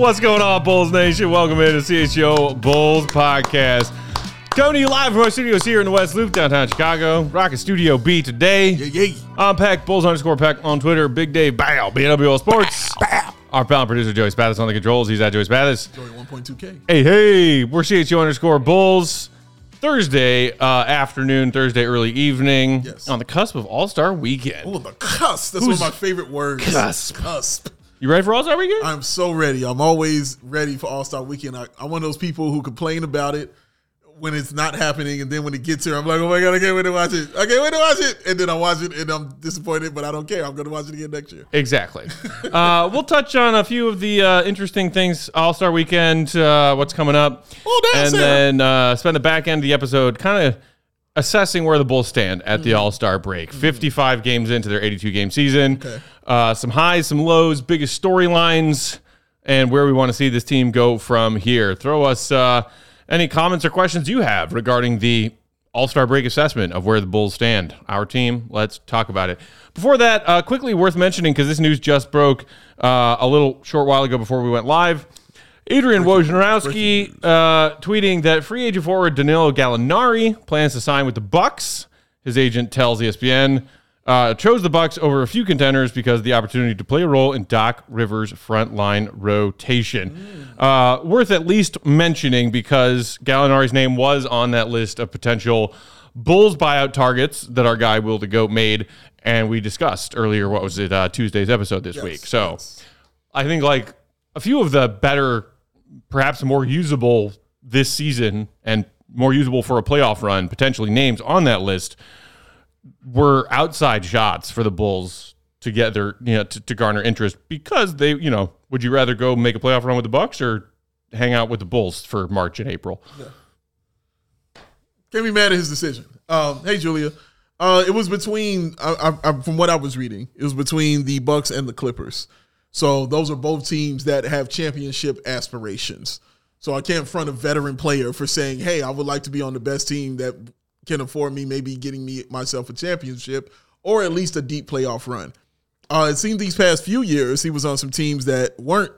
What's going on, Bulls Nation? Welcome in to CHGO Bulls Podcast. Coming to you live from our studios here in the West Loop, downtown Chicago. Rocket Studio B today. Yeah, yeah. I'm Peck, Bulls underscore Peck on Twitter. Big Dave, bow, BWL Sports. Our pal and producer, Joey Spathis on the controls. He's at Joey Spathis. Joey 1.2K. Hey, hey, we're CHGO underscore Bulls. Thursday uh, afternoon, Thursday early evening. Yes. On the cusp of All Star Weekend. Oh, the cusp. That's Who's- one of my favorite words. Cusp. Cusp. You ready for All Star Weekend? I'm so ready. I'm always ready for All Star Weekend. I, I'm one of those people who complain about it when it's not happening, and then when it gets here, I'm like, oh my god, I can't wait to watch it. I can't wait to watch it, and then I watch it, and I'm disappointed, but I don't care. I'm going to watch it again next year. Exactly. uh, we'll touch on a few of the uh, interesting things All Star Weekend, uh, what's coming up, Oh, and Sarah. then uh, spend the back end of the episode kind of assessing where the Bulls stand at the All Star break. 55 games into their 82 game season. Okay. Uh, some highs, some lows, biggest storylines, and where we want to see this team go from here. Throw us uh, any comments or questions you have regarding the all Star break assessment of where the Bulls stand. Our team, let's talk about it. Before that, uh, quickly worth mentioning because this news just broke uh, a little short while ago before we went live. Adrian Wojnarowski uh, tweeting that free agent forward Danilo Gallinari plans to sign with the Bucks. His agent tells ESPN uh, chose the Bucks over a few contenders because of the opportunity to play a role in Doc Rivers' frontline rotation. Uh, worth at least mentioning because Gallinari's name was on that list of potential Bulls buyout targets that our guy Will the Goat made, and we discussed earlier. What was it? Uh, Tuesday's episode this week. So. I think like a few of the better, perhaps more usable this season and more usable for a playoff run, potentially names on that list were outside shots for the Bulls to get their, you know, to, to garner interest because they, you know, would you rather go make a playoff run with the Bucks or hang out with the Bulls for March and April? Can't be mad at his decision. Um, hey, Julia. Uh, it was between, I, I, I, from what I was reading, it was between the Bucks and the Clippers. So those are both teams that have championship aspirations. So I can't front a veteran player for saying, "Hey, I would like to be on the best team that can afford me, maybe getting me myself a championship or at least a deep playoff run." Uh, it seemed these past few years he was on some teams that weren't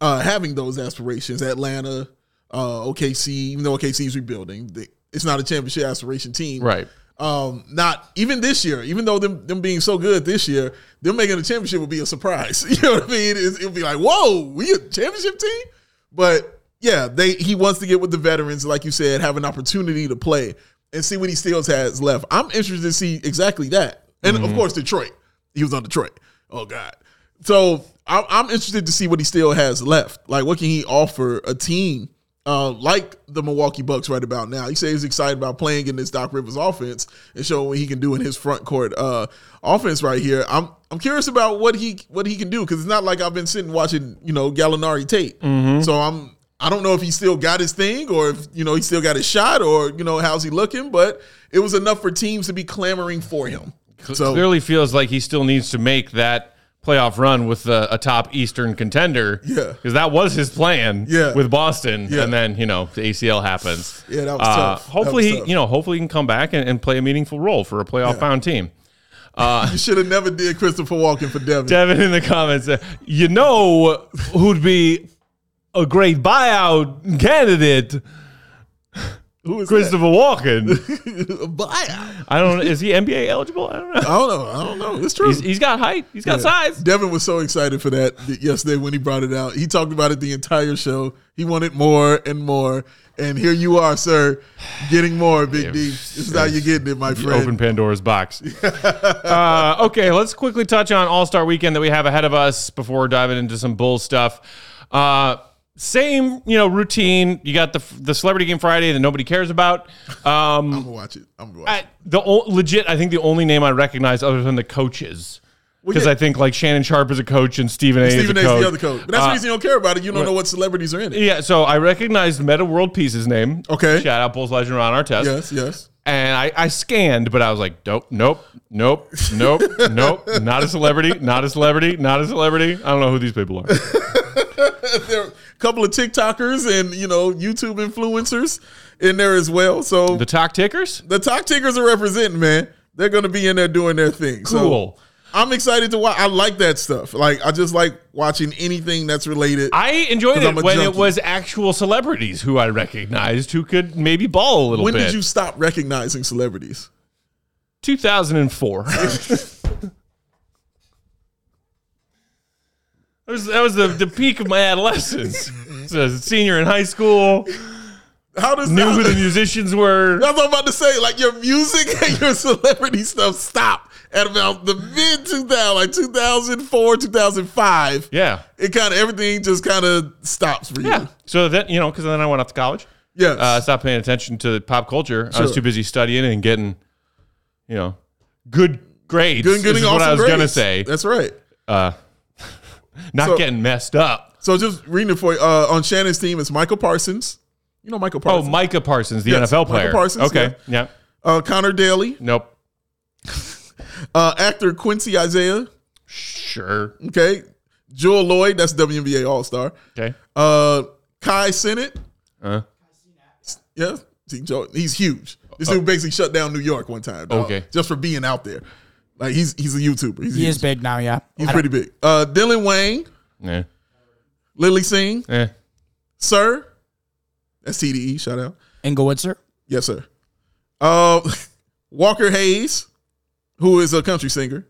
uh, having those aspirations. Atlanta, uh, OKC, even though OKC is rebuilding, they, it's not a championship aspiration team. Right. Um, not even this year, even though them them being so good this year, them making the championship would be a surprise. You know what I mean? It's, it'll be like, whoa, we a championship team? But yeah, they he wants to get with the veterans, like you said, have an opportunity to play and see what he still has left. I'm interested to see exactly that. And of course, Detroit. He was on Detroit. Oh God. So I'm, I'm interested to see what he still has left. Like, what can he offer a team uh, like the Milwaukee Bucks right about now? He says he's excited about playing in this Doc Rivers offense and showing what he can do in his front court uh, offense right here. I'm I'm curious about what he what he can do because it's not like I've been sitting watching you know Gallinari tape. So I'm I don't know if he still got his thing or if you know he still got his shot or you know how's he looking, but it was enough for teams to be clamoring for him. So Clearly feels like he still needs to make that playoff run with a, a top Eastern contender. Yeah. Because that was his plan Yeah. with Boston. Yeah. And then, you know, the ACL happens. Yeah, that was Uh, tough. Hopefully, was he, tough. you know, hopefully he can come back and, and play a meaningful role for a playoff bound team. you should have never did Christopher Walken for Devin. Devin in the comments, uh, you know who'd be a great buyout candidate? Who is Christopher Walken. buyout. I don't. Is he NBA eligible? I don't know. I don't know. I don't know. It's true. He's, he's got height. He's got size. Devin was so excited for that yesterday when he brought it out. He talked about it the entire show. He wanted more and more. And here you are, sir, getting more, Big D. This is how you're getting it, my friend. Open Pandora's box. uh, okay, let's quickly touch on All Star Weekend that we have ahead of us before diving into some Bulls stuff. Uh, same, you know, routine. You got the the celebrity game Friday that nobody cares about. Um, I'm gonna watch it. I'm gonna watch I, it. the o- legit, I think the only name I recognize other than the coaches, because yeah. I think like Shannon Sharpe is a coach and Stephen A. Stephen is A's a coach. the other coach. But that's the Uh, reason you don't care about it. You don't know what celebrities are in it. Yeah, so I recognized Metta World Peace's name. Okay. Shout out Bulls legend Ron Artest. Yes, yes. And I, I scanned, but I was like, nope, nope, nope, nope, nope. Not a celebrity, not a celebrity, not a celebrity. I don't know who these people are. There are a couple of TikTokers and you know YouTube influencers in there as well. So The Talk Tickers? the Talk Tickers are representing, man. They're going to be in there doing their thing. So Cool. I'm excited to watch. I like that stuff. Like I just like watching anything that's related. I enjoyed it when it was actual celebrities who I recognized who could maybe ball a little when bit. did you stop recognizing celebrities? 2004. that was, that was the, the peak of my adolescence. As a senior in high school, How does knew who the musicians were. That's what I'm about to say. Like your music and your celebrity stuff stopped at about the mid 2000, like 2004, 2005. Yeah. It kind of everything just kind of stops for you. Yeah. So then, you know, because then I went off to college. Yes. Uh, stopped paying attention to pop culture. I was Sure. too busy studying and getting, you know, good grades. Good, is awesome what I was grades. going to say. That's right. Uh, not So- getting messed up. So just reading it for you. Uh, on Shannon's team, it's Michael Parsons. You know Michael Parsons. Oh, Micah Parsons, the Yes, NFL player. Parsons, okay. Yeah. uh, Connor Daly. Nope. Uh, actor Quincy Isaiah. Sure. Okay. Jewell Loyd. That's WNBA All Star. Okay. Uh, Kai Cenat. Uh, Yeah. He's huge. This dude basically shut down New York one time. dog, Oh. Okay. Just for being out there. Like he's he's a YouTuber. He's He is big now, yeah. He's pretty big. Uh, Dylan Wang, eh. Lilly Singh, Eh. Sir. That's TDE. Shout out. Inglewood, sir. Yes, sir. Uh, Walker Hayes, who is a country singer,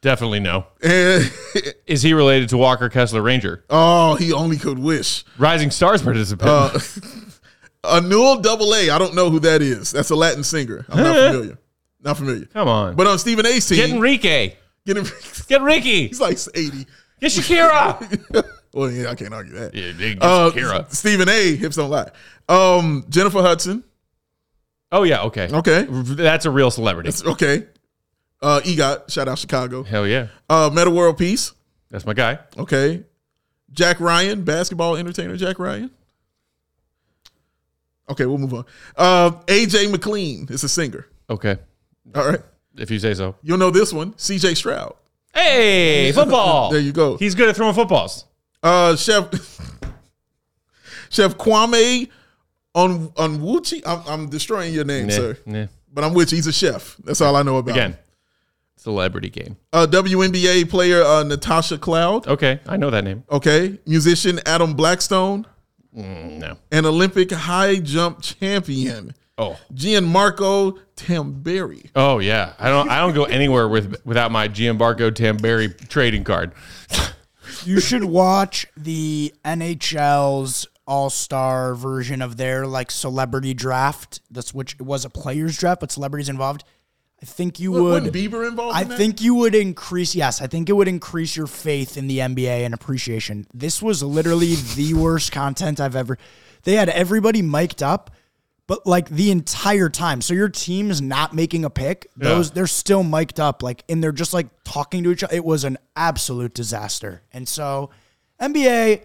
Definitely no. and Is he related to Walker Kessler Ranger? oh, he only could wish. Rising Stars participant. Uh, Anuel Double A. I don't know who that is. That's a Latin singer. I'm not familiar. Not familiar. Come on. But on Stephen A's team, Get Enrique. get him. Get Ricky. He's like 80. Get Shakira. Well, yeah, I can't argue that. Yeah, get Uh, Shakira. Stephen A. Hips don't lie. Um, Jennifer Hudson. Oh yeah. Okay. Okay, That's a real celebrity. It's okay. Uh, EGOT. Shout out Chicago. Hell yeah. Uh, Metta World Peace. That's my guy. Okay. Jack Ryan, basketball entertainer Jack Ryan. Okay, we'll move on. Uh, AJ McLean is a singer. Okay. All right. If you say so. You'll know this one. CJ Stroud. Hey, football. There you go. He's good at throwing footballs. Uh, Chef Chef Kwame on on Wuchi. I'm, I'm destroying your name, Nah, sir. nah. But I'm with you. He's a chef. That's all I know about. him. Again, celebrity game. Uh, WNBA player uh, Natasha Cloud. Okay, I know that name. Okay. Musician Adam Blackstone. Mm, no. An Olympic high jump champion Oh. Gianmarco Tamberi. Oh yeah. I don't. I don't go anywhere with without my Gianmarco Tamberi trading card. You should watch the NHL's All Star version of their like celebrity draft. That's which it was a players draft, but celebrities involved. I think you would. Wasn't Bieber involved? I in think you would increase. Yes, I think it would increase your faith in the NBA and appreciation. This was literally the worst content I've ever. They had everybody mic'd up, but like the entire time. So your team's not making a pick. Those they're still mic'd up, like and they're just like talking to each other. It was an absolute disaster. And so NBA,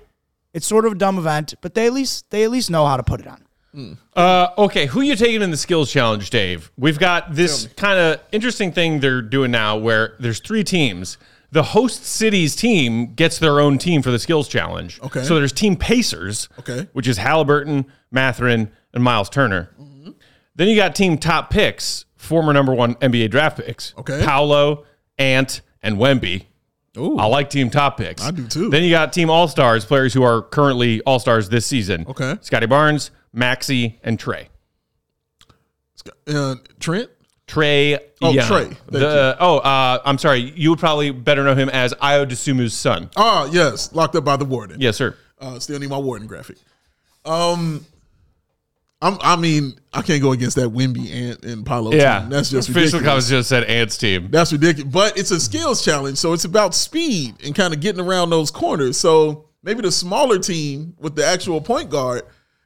it's sort of a dumb event, but they at least they at least know how to put it on. Uh, okay, who you taking in the skills challenge, Dave? We've got this kind of interesting thing they're doing now where there's three teams. The host city's team gets their own team for the skills challenge. Okay. So there's Team Pacers, Okay. which is Halliburton, Mathurin, and Miles Turner. Then you got Team Top Picks, former number one NBA draft picks. Okay. Paolo, Ant, and Wemby. Ooh. I like Team Top Picks. I do too. Then you got Team All Stars, players who are currently All Stars this season. Okay. Scottie Barnes, Maxey, and Trey. Uh, Trent. Trey. Oh, Young. Trey. Thank The, oh, uh, I'm sorry. You would probably better know him as Ayo Dosunmu's son. Ah, yes, locked up by the warden. Yes, sir. Uh, still need my warden graphic. Um, I'm, I mean, I can't go against that Wemby and and Paolo. Yeah, team. that's just official ridiculous. just said Ant's team. That's ridiculous. But it's a skills challenge, so it's about speed and kind of getting around those corners. So maybe the smaller team with the actual point guard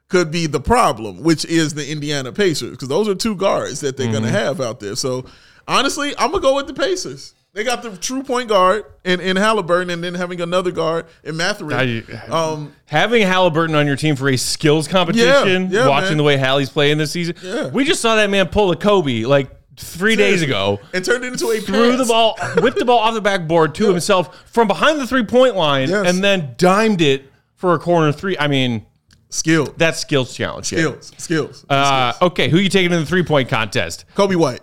could be the problem, which is the Indiana Pacers, because those are two guards that they're going to mm-hmm. have out there. So honestly, I'm gonna go with the Pacers. They got the true point guard in, in Halliburton, and then having another guard in Mathurin. Um, Having Halliburton on your team for a skills competition, Yeah, yeah, watching man. the way Hallie's playing this season, Yeah. we just saw that man pull a Kobe like three days ago. and turned it into a Threw the ball, whipped the ball off the backboard to himself from behind the three point line, Yes. and then dimed it for a corner three. I mean, Skill, that's skills challenge. yeah. skills, skills. Uh, okay, who you taking in the three point contest? Coby White.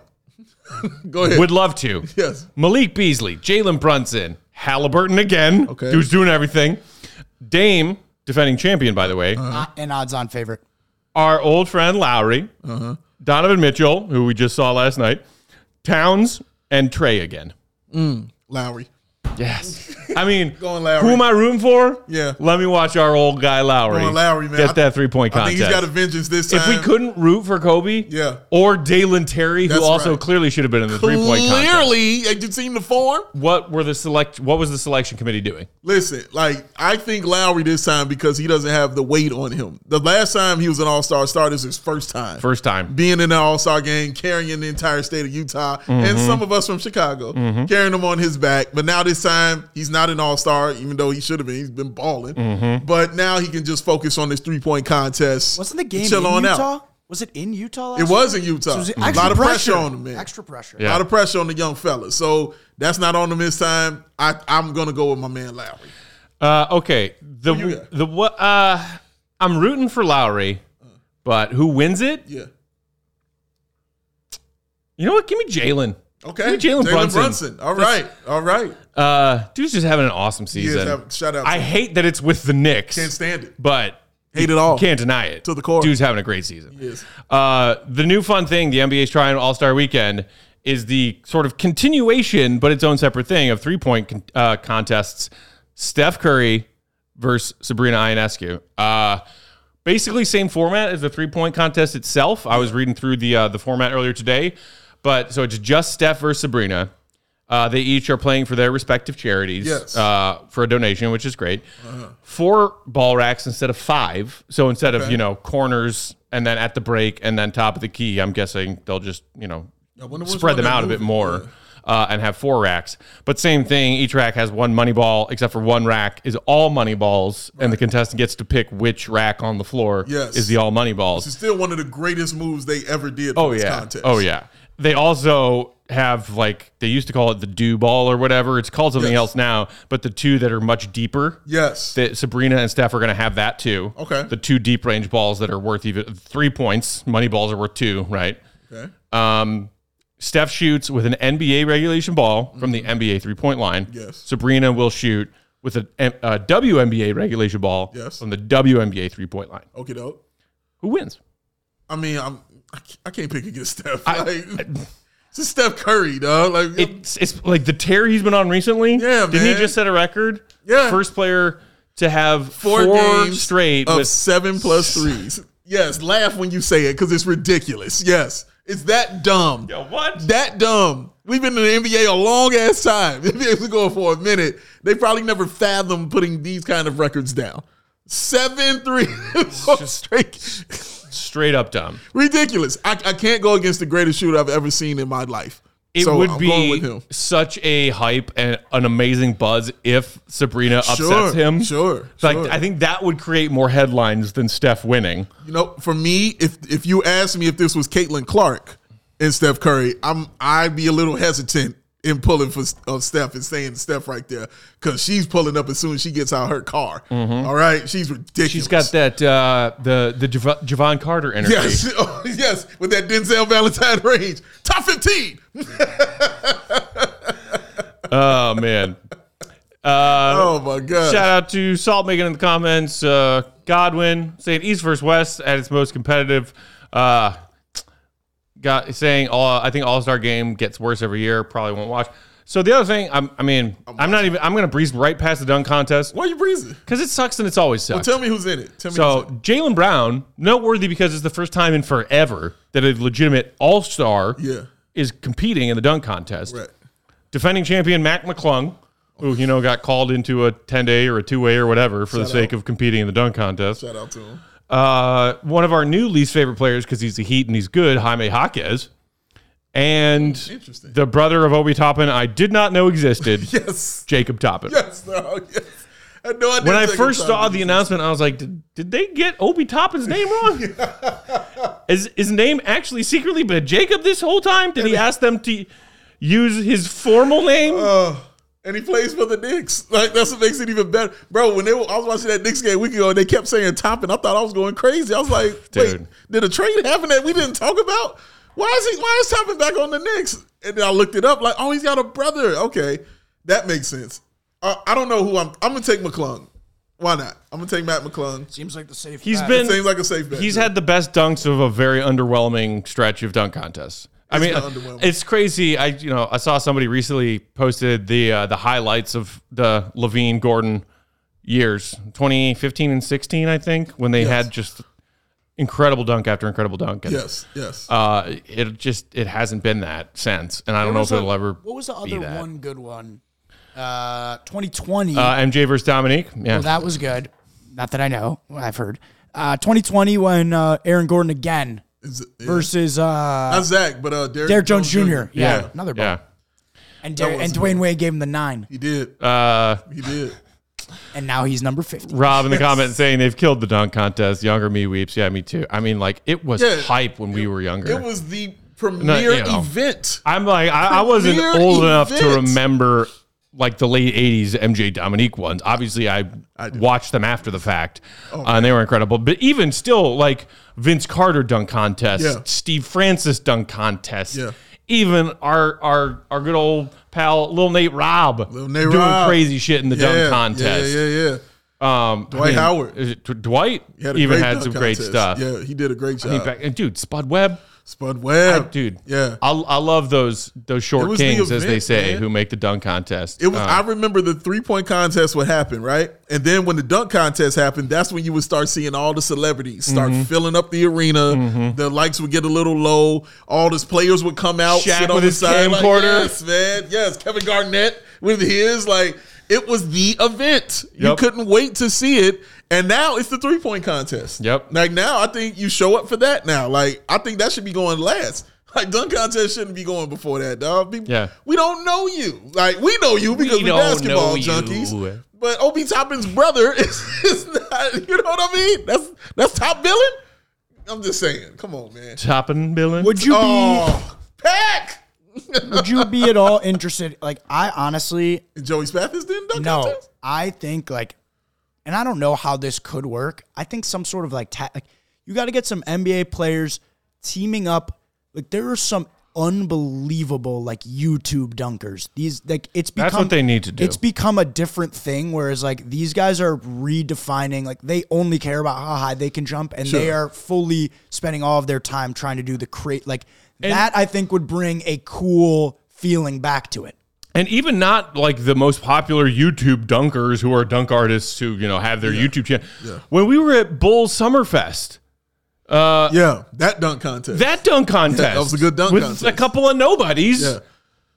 go ahead. Would love to. yes. Malik Beasley, Jalen Brunson, Halliburton again. Okay. Who's doing everything. Dame, defending champion, by the way. Uh, an odds-on favorite. Our old friend Lauri, Uh-huh. Donovan Mitchell, who we just saw last night, Towns, and Trey again. Lauri. Yes. I mean, Going Lauri. who am I rooting for? Yeah. Let me watch our old guy Lauri. Going Lauri, man. Get I- that three point I contest. think he's got a vengeance this time. if we couldn't root for Coby, Yeah. or Dalen Terry, who That's also right. clearly should have been in the three point contest. clearly, had you seen the form? What were the select? What was the selection committee doing? Listen, like I think Lauri this time because he doesn't have the weight on him. The last time he was an All Star star, this is his first time. First time. being in an All Star game, carrying the entire state of Utah, and Mm-hmm. some of us from Chicago, carrying him on his back. But now this time, he's not an All Star, even though he should have been. He's been balling. Mm-hmm. But now he can just focus on this three point contest. Wasn't the game Chill in on Utah? out. Was it in Utah? Last It was in Utah. So it was a lot of pressure. on him, man. Extra pressure. A lot of pressure on the young fella. So that's not on him this time. I, I'm gonna go with my man Lauri. Uh, okay. The Who you got? the what? Uh, I'm rooting for Lauri, but who wins it? Yeah. You know what? Give me Jalen. Okay. Give me Jalen Brunson. All right. All right. Uh, dude's just having an awesome season. having- shout out. I hate that it's with the Knicks, Can't stand it. but Hate it all. can't deny it. To the core. Dude's having a great season. He is. Uh, the new fun thing the NBA's trying All Star Weekend is the sort of continuation, but its own separate thing of three point con- uh, contests. Steph Curry versus Sabrina Ionescu. Uh, basically, same format as the three point contest itself. I was reading through the uh, the format earlier today, but so it's just Steph versus Sabrina. Uh, they each are playing for their respective charities Yes. uh, for a donation, which is great. Four ball racks instead of five. So instead of you know corners and then at the break and then top of the key, I'm guessing they'll just you know spread them out a bit moving. more. Uh, and have four racks, but same thing. Each rack has one money ball, except for one rack is all money balls, and the contestant gets to pick which rack on the floor Yes. is the all money balls. It's still one of the greatest moves they ever did Oh this yeah. contest. Oh yeah. They also have like they used to call it the dew ball or whatever. It's called something Yes. else now, but the two that are much deeper. Yes. That Sabrina and Steph are going to have that too. Okay. The two deep range balls that are worth even three points. Money balls are worth two, right? okay. Um, Steph shoots with an NBA regulation ball from the NBA three point line. Mm-hmm. Yes. Sabrina will shoot with a, a WNBA regulation ball Yes. from the WNBA three point line. Okay. Who wins? I mean, I'm I can't, I can't pick against Steph. like, it's Steph Curry, dog. Like It's it's like the tear he's been on recently. Yeah, Didn't he just set a record? Yeah. First player to have four, four, games straight of with seven plus threes. Yes, laugh when you say it because it's ridiculous. Yes, it's that dumb. Yo, what? That dumb. We've been in the NBA a long ass time. NBA's been going for a minute. They probably never fathomed putting these kind of records down. Seven three straight. Straight up dumb. Ridiculous. I, I can't go against the greatest shooter I've ever seen in my life. It So would I'm be such a hype and an amazing buzz if Sabrina upsets Sure, him. sure, Like sure. I think that would create more headlines than Steph winning. You know, for me, if if you asked me if this was Caitlin Clark and Steph Curry, I'm I'd be a little hesitant in pulling for uh, Steph and saying Steph right there because she's pulling up as soon as she gets out her car. All right, she's ridiculous. Mm-hmm. She's got that uh, the the Jav- Jevon Carter energy. Yes, oh, yes, with that Denzel Valentine range, top fifteen. Oh man. oh my god! Shout out to Salt making in the comments. Uh, Godwin saying East versus West at its most competitive. Uh, got saying all. I think All Star Game gets worse every year. Probably won't watch. So the other thing, I'm, I mean, I'm not even. I'm going to breeze right past the dunk contest Why are you breezing? because it sucks and it's always sucks. Well, Tell me who's in it. Tell me. so Jaylen Brown, noteworthy because it's the first time in forever that a legitimate All Star yeah, is competing in the dunk contest. right. Defending champion Mac McClung, who you know got called into a 10 day or a two way or whatever for the sake out. of competing in the dunk contest. Shout out to him. Uh, one of our new least favorite players because he's the Heat and he's good, Jaime Jaquez, and Interesting. the brother of Obi Toppin I did not know existed, Yes. Jacob Toppin. Yes. No, yes. I had no idea. When I Jacob first saw the existed. announcement, I was like, did, did they get Obi Toppin's name wrong? Is his name actually secretly been Jacob this whole time? Did he ask them to use his formal name? Uh, and he plays for the Knicks. Like that's what makes it even better, bro. When they were, I was watching that Knicks game a week ago, and they kept saying Toppin. I thought I was going crazy. I was like, wait, did a trade happen that we didn't talk about? Why is he? Why is Toppin back on the Knicks? And then I looked it up, like, oh, he's got a brother. Okay, that makes sense. Uh, I don't know who I'm. I'm gonna take McClung. Why not? I'm gonna take Mac McClung. Seems like the safe. He's bet. been- It seems like a safe bet. He's yeah. had the best dunks of a very underwhelming stretch of dunk contests. I mean, it's crazy. I you know I saw somebody recently posted the uh, the highlights of the LaVine Gordon years, 2015 and 16, I think, when they Yes. had just incredible dunk after incredible dunk. And, yes, yes. Uh, it just it hasn't been that since, and I don't know if a- it'll ever. What was the other that. one good one? Uh, 2020. Uh, MJ versus Dominique. Yeah, well, that was good. Not that I know. I've heard. Uh, 2020 when uh, Aaron Gordon again Is it- yeah. versus uh, not Zach, but uh, Derek, Derrick Jones Jr. Yeah, yeah, another ball. yeah. And That Der- and Dwyane Wade gave him the nine, He did. Uh, He did. and now he's number 50. Rob in the comments saying they've killed the dunk contest. Younger me weeps. Yeah, me too. I mean, like it was Yeah. hype when we were younger. It was the premier you know. event. I'm like, I, I wasn't Premier old enough to remember like the late '80s MJ Dominique ones. Obviously, I, I. Oh, watched them after the fact, uh, and they were incredible. But even still, like Vince Carter dunk contest, Yeah. Steve Francis dunk contest, Yeah. even our our our good old pal Lil Nate Rob Lil Nate doing Rob. crazy shit in the Yeah, dunk contest. Yeah, yeah, yeah. Um, Dwight Howard. Is it Dwight even had some great stuff. Yeah, he did a great job. I mean, back, and dude, Spud Webb, Spud Webb, dude, Yeah, I, I love those those short was the kings, as they say, man. who make the dunk contest. It was. Uh, I remember the three point contest. What happened, right? And then when the dunk contest happened, that's when you would start seeing all the celebrities start Mm-hmm. filling up the arena. The likes would get a little low. All the players would come out, Shaq sit on with the his side. Like, yes, man. Yes, Kevin Garnett with his. Like it was the event. You couldn't wait to see it. And now it's the three point contest. Yep. Like now, I think you show up for that. Now, like I think that should be going last. Like dunk contest shouldn't be going before that, dog. People- Yeah. we don't know you. Like we know you because we, don't basketball know you. junkies. But Obi Toppin's brother is, is not. You know what I mean? That's that's top billing. I'm just saying. Come on, man. Toppin Billin. Would you be Oh, pack. would you be at all interested? Like I honestly Joey Spathis in dunk no. contest. I think like, and I don't know how this could work. I think some sort of like ta- like you got to get some NBA players teaming up. Like there are some unbelievable like YouTube dunkers. These like it's become That's what they need to do. It's become a different thing. Whereas like these guys are redefining. Like they only care about how high they can jump, and they are fully spending all of their time trying to do the create. Like that, I think would bring a cool feeling back to it. And even not like the most popular YouTube dunkers who are dunk artists who you know have their YouTube channel. When we were at Bulls Summerfest, Yeah, that dunk contest. that dunk contest that was a good dunk with contest. a couple of nobodies. yeah.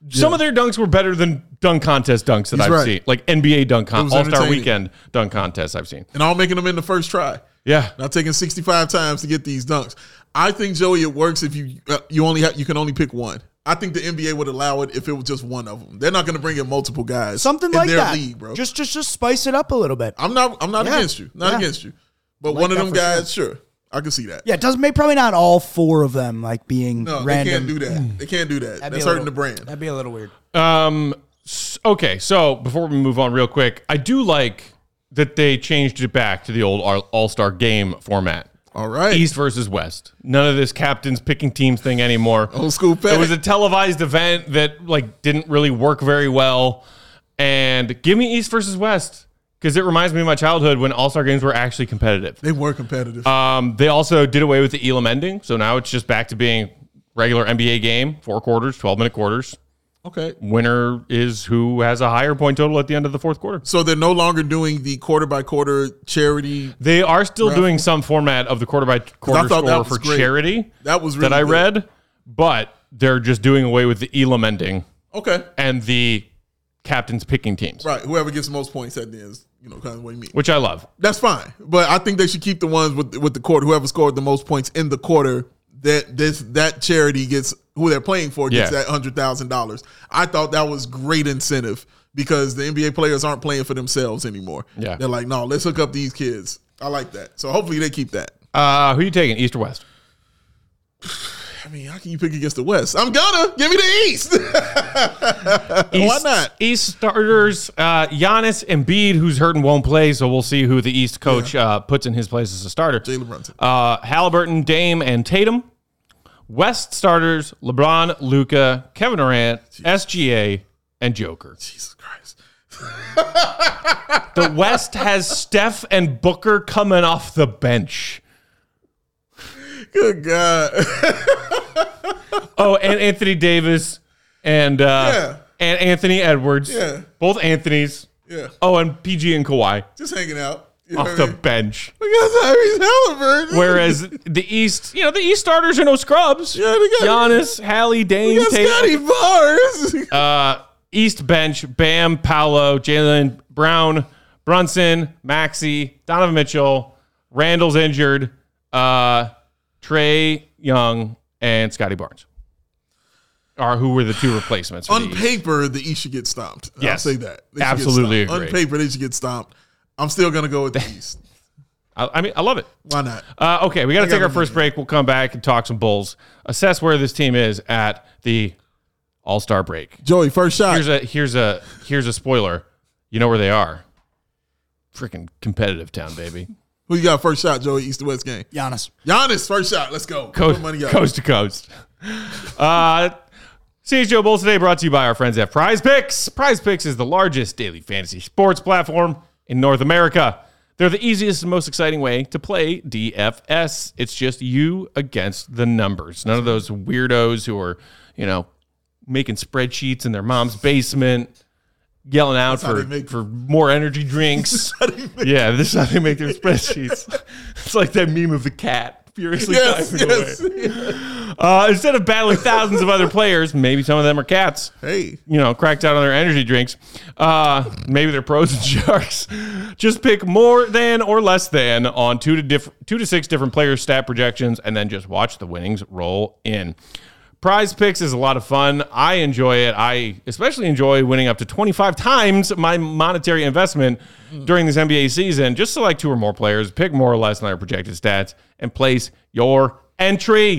Some of their dunks were better than dunk contest dunks that He's I've right. seen, like NBA dunk con- All Star. Weekend dunk contests I've seen. and all making them in the first try. Yeah, Not taking 65 times to get these dunks. I think Joey, it works if you uh, you only have you can only pick one. I think the NBA would allow it if it was just one of them. They're not going to bring in multiple guys. Something in like their that. league, bro. Just just just spice it up a little bit. I'm not I'm not Yeah. against you. Not Yeah. against you. But Like one of them guys, sure. I can see that. Yeah, it doesn't make probably not all four of them like being No, random. they can't do that. They can't do that. That'd That's hurting little- the brand. That'd be a little weird. Um. Okay. So before we move on, real quick, I do like that they changed it back to the old All Star game format. All right. East versus West. None of this captains picking teams thing anymore. Old school It was a televised event that like didn't really work very well. And give me East versus West because it reminds me of my childhood when All Star games were actually competitive. they were competitive. Um, they also did away with the Elam ending, so now it's just back to being regular NBA game, four quarters, twelve minute quarters. Okay. Winner is who has a higher point total at the end of the fourth quarter. So they're no longer doing the quarter by quarter charity. They are still doing some format of the quarter by quarter score for great. charity. That was that I good. read, but they're just doing away with the Elam ending Okay. and the captains picking teams, Right. Whoever gets the most points at the end is, you know, kind of what you mean. which I love. That's fine. But I think they should keep the ones with with the quarter. Whoever scored the most points in the quarter, that this that charity gets who they're playing for gets Yeah. that hundred thousand dollars. I thought that was great incentive because the NBA players aren't playing for themselves anymore. Yeah. They're like, no, let's hook up these kids. I like that. So hopefully they keep that. Uh, who you taking, East or West? I mean, how can you pick against the West? I'm gonna give me the East. Why not? East starters, uh, Giannis Embiid, who's hurt and won't play, so we'll see who the East coach uh, puts in his place as a starter. Jalen Brunson. Uh, Halliburton, Dame, and Tatum. West starters, LeBron, Luka, Kevin Durant, SGA, and Joker. Jesus Christ. The West has Steph and Booker coming off the bench. Good God. Oh, and Anthony Davis and uh, Yeah. and Anthony Edwards. Yeah. Both Anthony's. yeah. Oh, and PG and Kawhi Just hanging out. You know off the I mean? bench. Look at Tyrese Halliburton. Whereas the East, you know, the East starters are no scrubs. Yeah, they got- Giannis, Hallie, Tatum. Scotty Bars. Uh, East bench: Bam, Paolo, Jaylen Brown, Brunson, Maxey, Donovan Mitchell. Randall's injured. Uh, Trey Young and Scottie Barnes are who were the two replacements. On the paper, the East should get stomped. I'll Yes. say that. They Absolutely stomped. On paper, they should get stomped. I'm still gonna go with the East. I, I mean, I love it. Why not? Uh, okay, we got to take our first break. We'll come back and talk some Bulls. Assess where this team is at the All Star break. Joey, first shot. Here's a here's a here's a spoiler. You know where they are? Freaking competitive town, baby. Who you got first shot, Joey? East to West game. Giannis. Giannis, first shot. Let's go. Coast, Put money up. coast to coast. Uh, CHGO Bulls today brought to you by our friends at Prize Picks. Prize Picks is the largest daily fantasy sports platform in North America. They're the easiest and most exciting way to play DFS. It's just you against the numbers. None of those weirdos who are, you know, making spreadsheets in their mom's basement, yelling out for, make- for more energy drinks. yeah, this is how they make their spreadsheets. it's like that meme of the cat furiously Yes, diving yes. away. Uh, instead of battling thousands of other players, maybe some of them are cats. Hey, You know, cracked out on their energy drinks. Uh, maybe they're pros and sharks. Just pick more than or less than on two to diff- two to six different players' stat projections, and then just watch the winnings roll in. Prize picks is a lot of fun. I enjoy it. I especially enjoy winning up to 25 times my monetary investment during this NBA season. Just select two or more players, pick more or less than their projected stats, and place your entry.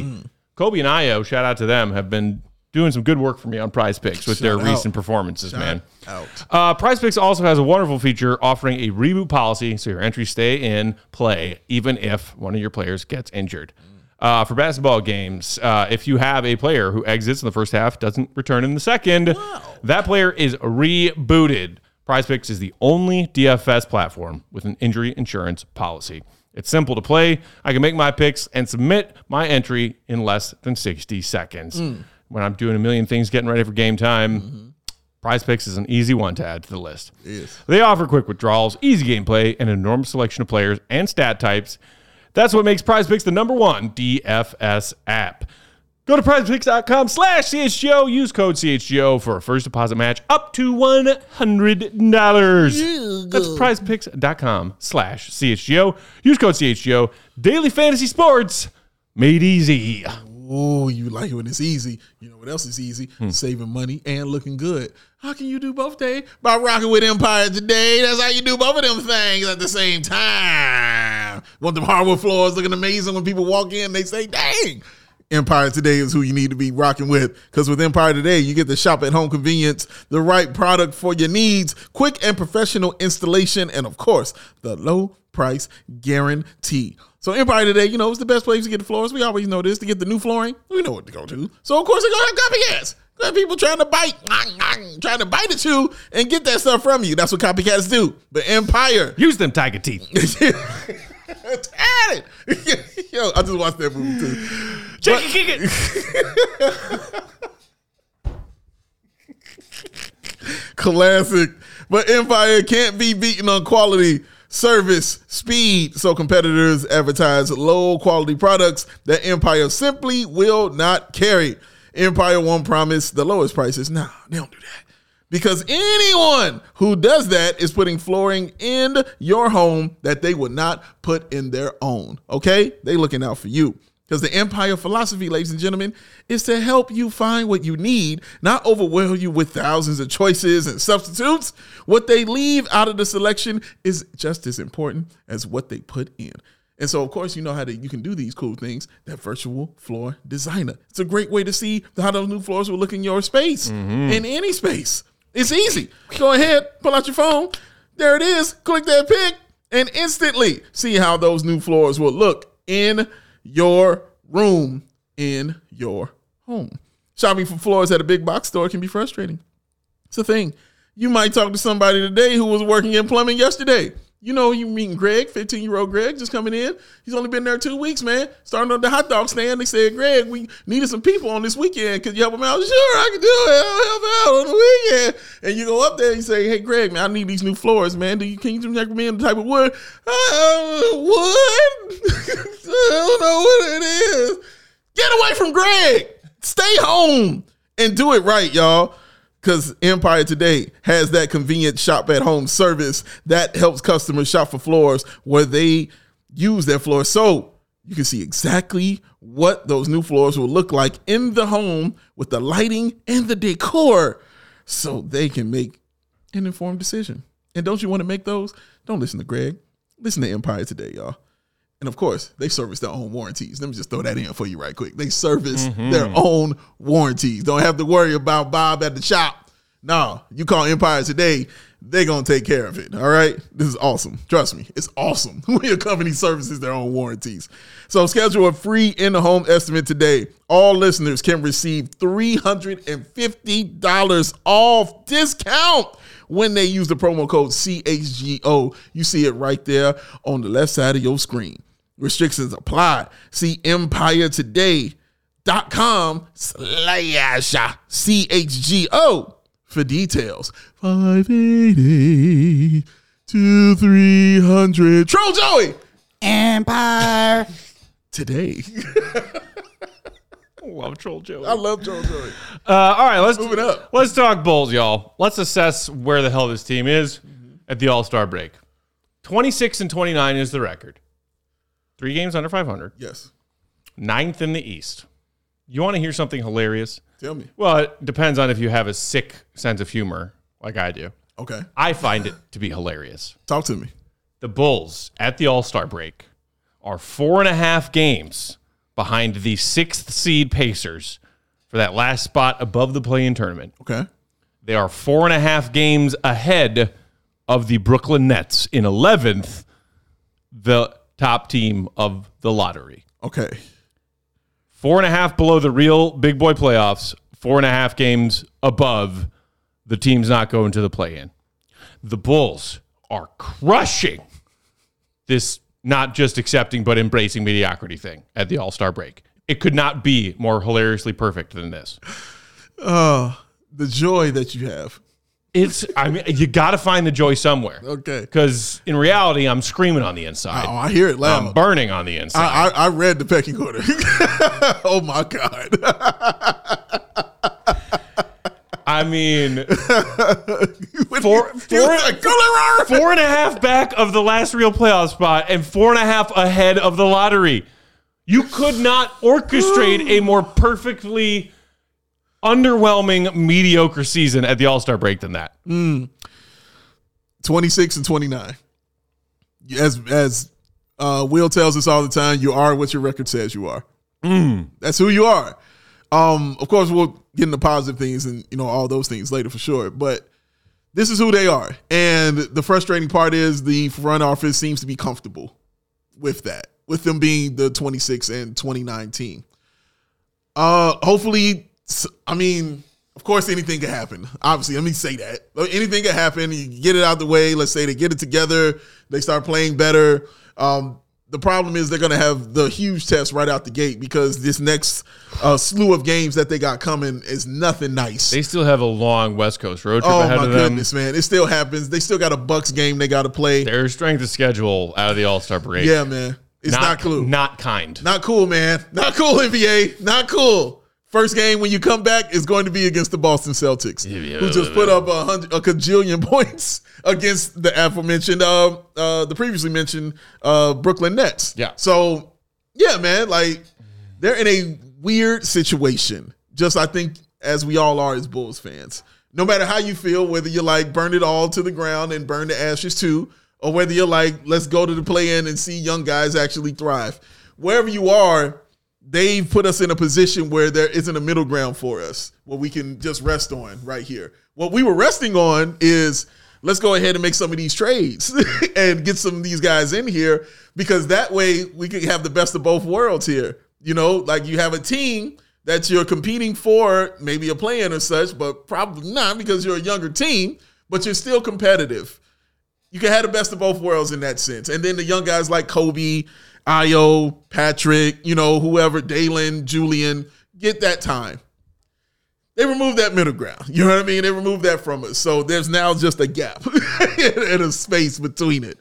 Coby and Ayo, shout out to them, have been doing some good work for me on prize picks with their out. recent performances, man. out. Uh, Prize Picks also has a wonderful feature offering a reboot policy so your entries stay in play even if one of your players gets injured. Uh, for basketball games, uh, if you have a player who exits in the first half, doesn't return in the second, that player is rebooted. Prize Picks is the only DFS platform with an injury insurance policy. It's simple to play. I can make my picks and submit my entry in less than 60 seconds. When I'm doing a million things getting ready for game time, Prize Picks is an easy one to add to the list. Yes. They offer quick withdrawals, easy gameplay, and an enormous selection of players and stat types. That's what makes Prize Picks the number one DFS app. Go to prizepicks.com slash CHGO. Use code CHGO for a first deposit match up to $100. That's prizepicks.com slash CHGO. Use code CHGO. Daily Fantasy Sports made easy. Oh, you like it when it's easy. You know what else is easy? Hmm. Saving money and looking good. How can you do both, Dave? By rocking with Empire today. That's how you do both of them things at the same time. Want them hardwood floors looking amazing when people walk in, they say, dang. Empire Today is who you need to be rocking with. Because with Empire Today, you get the shop at home convenience, the right product for your needs, quick and professional installation, and of course, the low price guarantee. So Empire Today, you know, it's the best place to get the floors. We always know this. To get the new flooring, we know what to go to. So of course they're gonna have copycats. Got people trying to bite, trying to bite at you and get that stuff from you. That's what copycats do. But Empire, Use them tiger teeth. at it. Yo, I just watched that movie too. Check it, kick it. Classic. But Empire can't be beaten on quality, service, speed. So competitors advertise low quality products that Empire simply will not carry. Empire won't promise the lowest prices. Nah, they don't do that. Because anyone who does that is putting flooring in your home that they would not put in their own. Okay? They looking out for you. Because the Empire philosophy, ladies and gentlemen, is to help you find what you need, not overwhelm you with thousands of choices and substitutes. What they leave out of the selection is just as important as what they put in. And so, of course, you know how to, you can do these cool things. That virtual floor designer. It's a great way to see how those new floors will look in your space, mm-hmm. in any space. It's easy. Go ahead, pull out your phone. There it is. Click that pic, and instantly see how those new floors will look in your room, in your home. Shopping for floors at a big box store can be frustrating. It's a thing. You might talk to somebody today who was working in plumbing yesterday. You know, you meeting Greg, 15 year old Greg, just coming in. He's only been there two weeks, man. Starting on the hot dog stand. They said, Greg, we needed some people on this weekend. Could you help him out? Sure, I can do it. I'll help out on the weekend. And you go up there and you say, Hey, Greg, man, I need these new floors, man. Do you can you recommend me the type of wood? Uh, wood? I don't know what it is. Get away from Greg. Stay home and do it right, y'all. Because Empire Today has that convenient shop at home service that helps customers shop for floors where they use their floors. So you can see exactly what those new floors will look like in the home with the lighting and the decor so they can make an informed decision. And don't you want to make those? Don't listen to Greg. Listen to Empire Today, y'all. And of course, they service their own warranties. Let me just throw that in for you right quick. They service mm-hmm. their own warranties. Don't have to worry about Bob at the shop. No, you call Empire today, they're going to take care of it. All right. This is awesome. Trust me, it's awesome when your company services their own warranties. So schedule a free in the home estimate today. All listeners can receive $350 off discount when they use the promo code CHGO. You see it right there on the left side of your screen. Restrictions apply. See empiretoday.com slash CHGO for details. 580 to 300. Troll Joey Empire. today. Love Troll Joey. I love Troll Joey. Uh, all right, let's Move it up. Let's talk Bulls, y'all. Let's assess where the hell this team is at the All Star break. Twenty six and twenty nine is the record. Three games under five hundred. Yes. Ninth in the East. You want to hear something hilarious? Tell me. Well, it depends on if you have a sick sense of humor, like I do. Okay. I find it to be hilarious. Talk to me. The Bulls at the All Star break are four and a half games behind the sixth seed Pacers for that last spot above the play in tournament. Okay. They are four and a half games ahead of the Brooklyn Nets in 11th, the top team of the lottery. Okay. Four and a half below the real big boy playoffs, four and a half games above the teams not going to the play in. The Bulls are crushing this not just accepting but embracing mediocrity thing at the All Star break. It could not be more hilariously perfect than this. Oh, the joy that you have. It's, I mean, you got to find the joy somewhere. Okay. Because in reality, I'm screaming on the inside. Oh, I hear it loud. I'm burning on the inside. I, I, I read the pecking order. oh my God. I mean, Four- he- he was four- like, "Go Leroy!" four and a half back of the last real playoff spot and four and a half ahead of the lottery. You could not orchestrate a more perfectly underwhelming, mediocre season at the All Star break than that. 26 and 29. As as uh, Will tells us all the time, you are what your record says you are. That's who you are. Um, of course, we'll get into positive things and you know all those things later for sure. But this is who they are, and the frustrating part is the front office seems to be comfortable with that, with them being the 26 and 29 team. Uh, hopefully, s- I mean, of course, anything can happen. Obviously, let me say that anything can happen. You get it out the way. Let's say they get it together. They start playing better. Um, the problem is they're going to have the huge test right out the gate because this next uh, slew of games that they got coming is nothing nice. They still have a long West Coast road trip oh ahead my of them. goodness, man! It still happens. They still got a Bucks game they got to play. Their strength of schedule out of the All Star break. Yeah, man, it's not, cool. Not kind. Not cool, man. Not cool, NBA. Not cool. First game when you come back is going to be against the Boston Celtics, who just put up a hundred, a cajillion points against the aforementioned, uh, uh, the previously mentioned uh, Brooklyn Nets. Yeah. So, yeah, man, like they're in a weird situation. Just I think as we all are as Bulls fans. No matter how you feel, whether you're like burn it all to the ground and burn the ashes too, or whether you're like let's go to the play in and see young guys actually thrive. Wherever you are, they've put us in a position where there isn't a middle ground for us where we can just rest on right here. What we were resting on is let's go ahead and make some of these trades and get some of these guys in here because that way we can have the best of both worlds here. You know, like you have a team that you're competing for, maybe a plan or such, but probably not because you're a younger team, but you're still competitive. You can have the best of both worlds in that sense. And then the young guys like Coby, Ayo, Patrick, you know, whoever, Dalen, Julian, get that time. They removed that middle ground. You know what I mean? They removed that from us. So there's now just a gap and a space between it.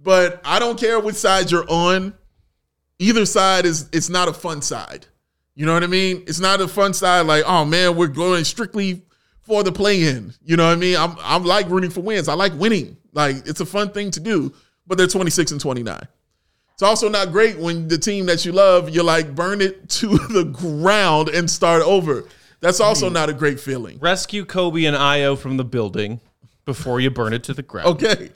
But I don't care which side you're on. Either side is it's not a fun side. You know what I mean? It's not a fun side like, oh man, we're going strictly for the play in. You know what I mean? I'm I'm like rooting for wins. I like winning. Like it's a fun thing to do, but they're 26 and 29. It's also not great when the team that you love, you're like burn it to the ground and start over. That's also not a great feeling. Rescue Coby and Ayo from the building before you burn it to the ground. Okay.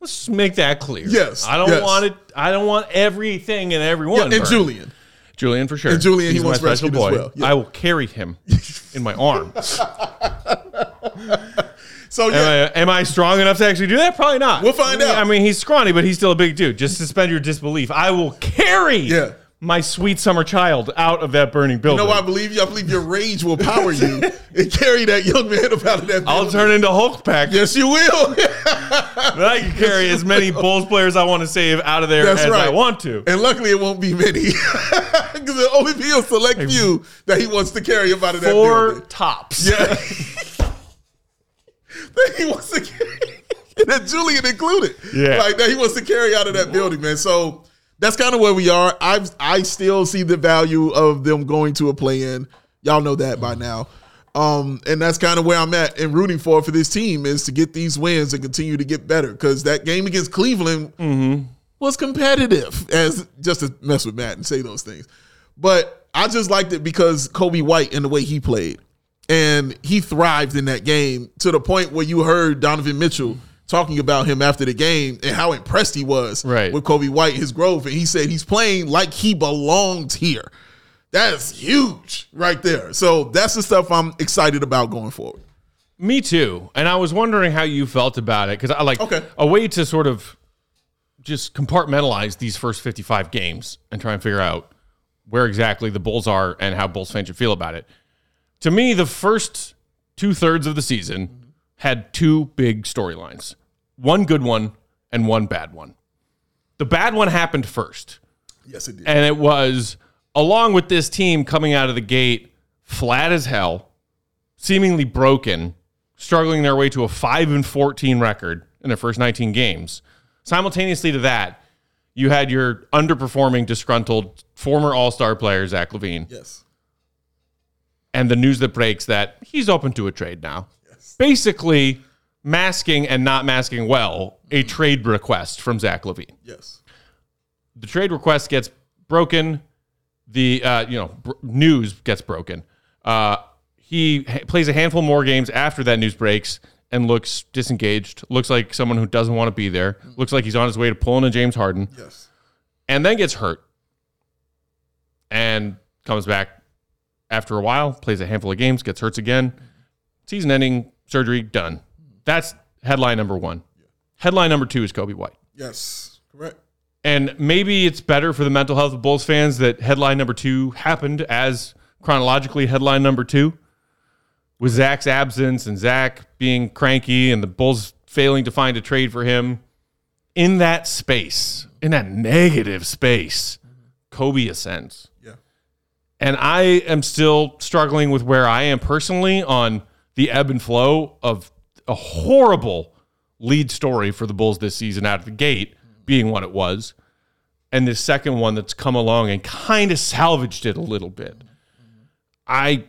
Let's make that clear. Yes, I don't yes. want it. I don't want everything and everyone. Yeah, and burned. Julian. Julian for sure. And Julian, he He's my wants special rescued as boy. well. Yeah. I will carry him in my arms. So Am yeah, I, am I strong enough to actually do that? Probably not. We'll find I mean, out. I mean, he's scrawny, but he's still a big dude. Just suspend your disbelief. I will carry Yeah. my sweet summer child out of that burning you building. know why I believe you? I believe your rage will power you and carry that young man up out of that. I'll turn into Hulk Peck. Yes, you will. But I can carry as many Bulls players I want to save out of there That's as I want to. and luckily, it won't be many because it'll only be a select few that he wants to carry up out of that Four building. tops. Yeah. That he wants to carry, and that Julian included. Yeah. Like that he wants to carry out of that building, man. So that's kind of where we are. I I still see the value of them going to a play in. Y'all know that by now. Um, and that's kind of where I'm at and rooting for for this team is to get these wins and continue to get better. Because that game against Cleveland was competitive, as just to mess with Matt and say those things. But I just liked it because Coby White and the way he played. And he thrived in that game to the point where you heard Donovan Mitchell talking about him after the game and how impressed he was Right. with Coby White, his growth. And he said he's playing like he belongs here. That's huge right there. So that's the stuff I'm excited about going forward. Me too. And I was wondering how you felt about it because I like Okay. a way to sort of just compartmentalize these first 55 games and try and figure out where exactly the Bulls are and how Bulls fans should feel about it. To me, the first two thirds of the season had two big storylines one good one and one bad one. The bad one happened first. Yes, it did. And it was along with this team coming out of the gate flat as hell, seemingly broken, struggling their way to a 5 and 14 record in their first 19 games. Simultaneously to that, you had your underperforming, disgruntled former All-Star player Zach LaVine, yes. And the news that breaks that he's open to a trade now. Basically, masking and not masking well a trade request from Zach LaVine. Yes. the trade request gets broken. The uh, you know br- news gets broken. Uh, he ha- plays a handful more games after that news breaks and looks disengaged. Looks like someone who doesn't want to be there. Looks like he's on his way to pulling a James Harden, Yes. and then gets hurt and comes back after a while. Plays a handful of games, gets hurt again. Season-ending surgery done. That's headline number one. Headline number two is Coby White. Yes. Correct. And maybe it's better for the mental health of Bulls fans that headline number two happened as chronologically headline number two with Zach's absence and Zach being cranky and the Bulls failing to find a trade for him. In that space, in that negative space, Coby ascends. Yeah. And I am still struggling with where I am personally on the ebb and flow of a horrible lead story for the Bulls this season out of the gate being what it was. And this second one that's come along and kind of salvaged it a little bit. I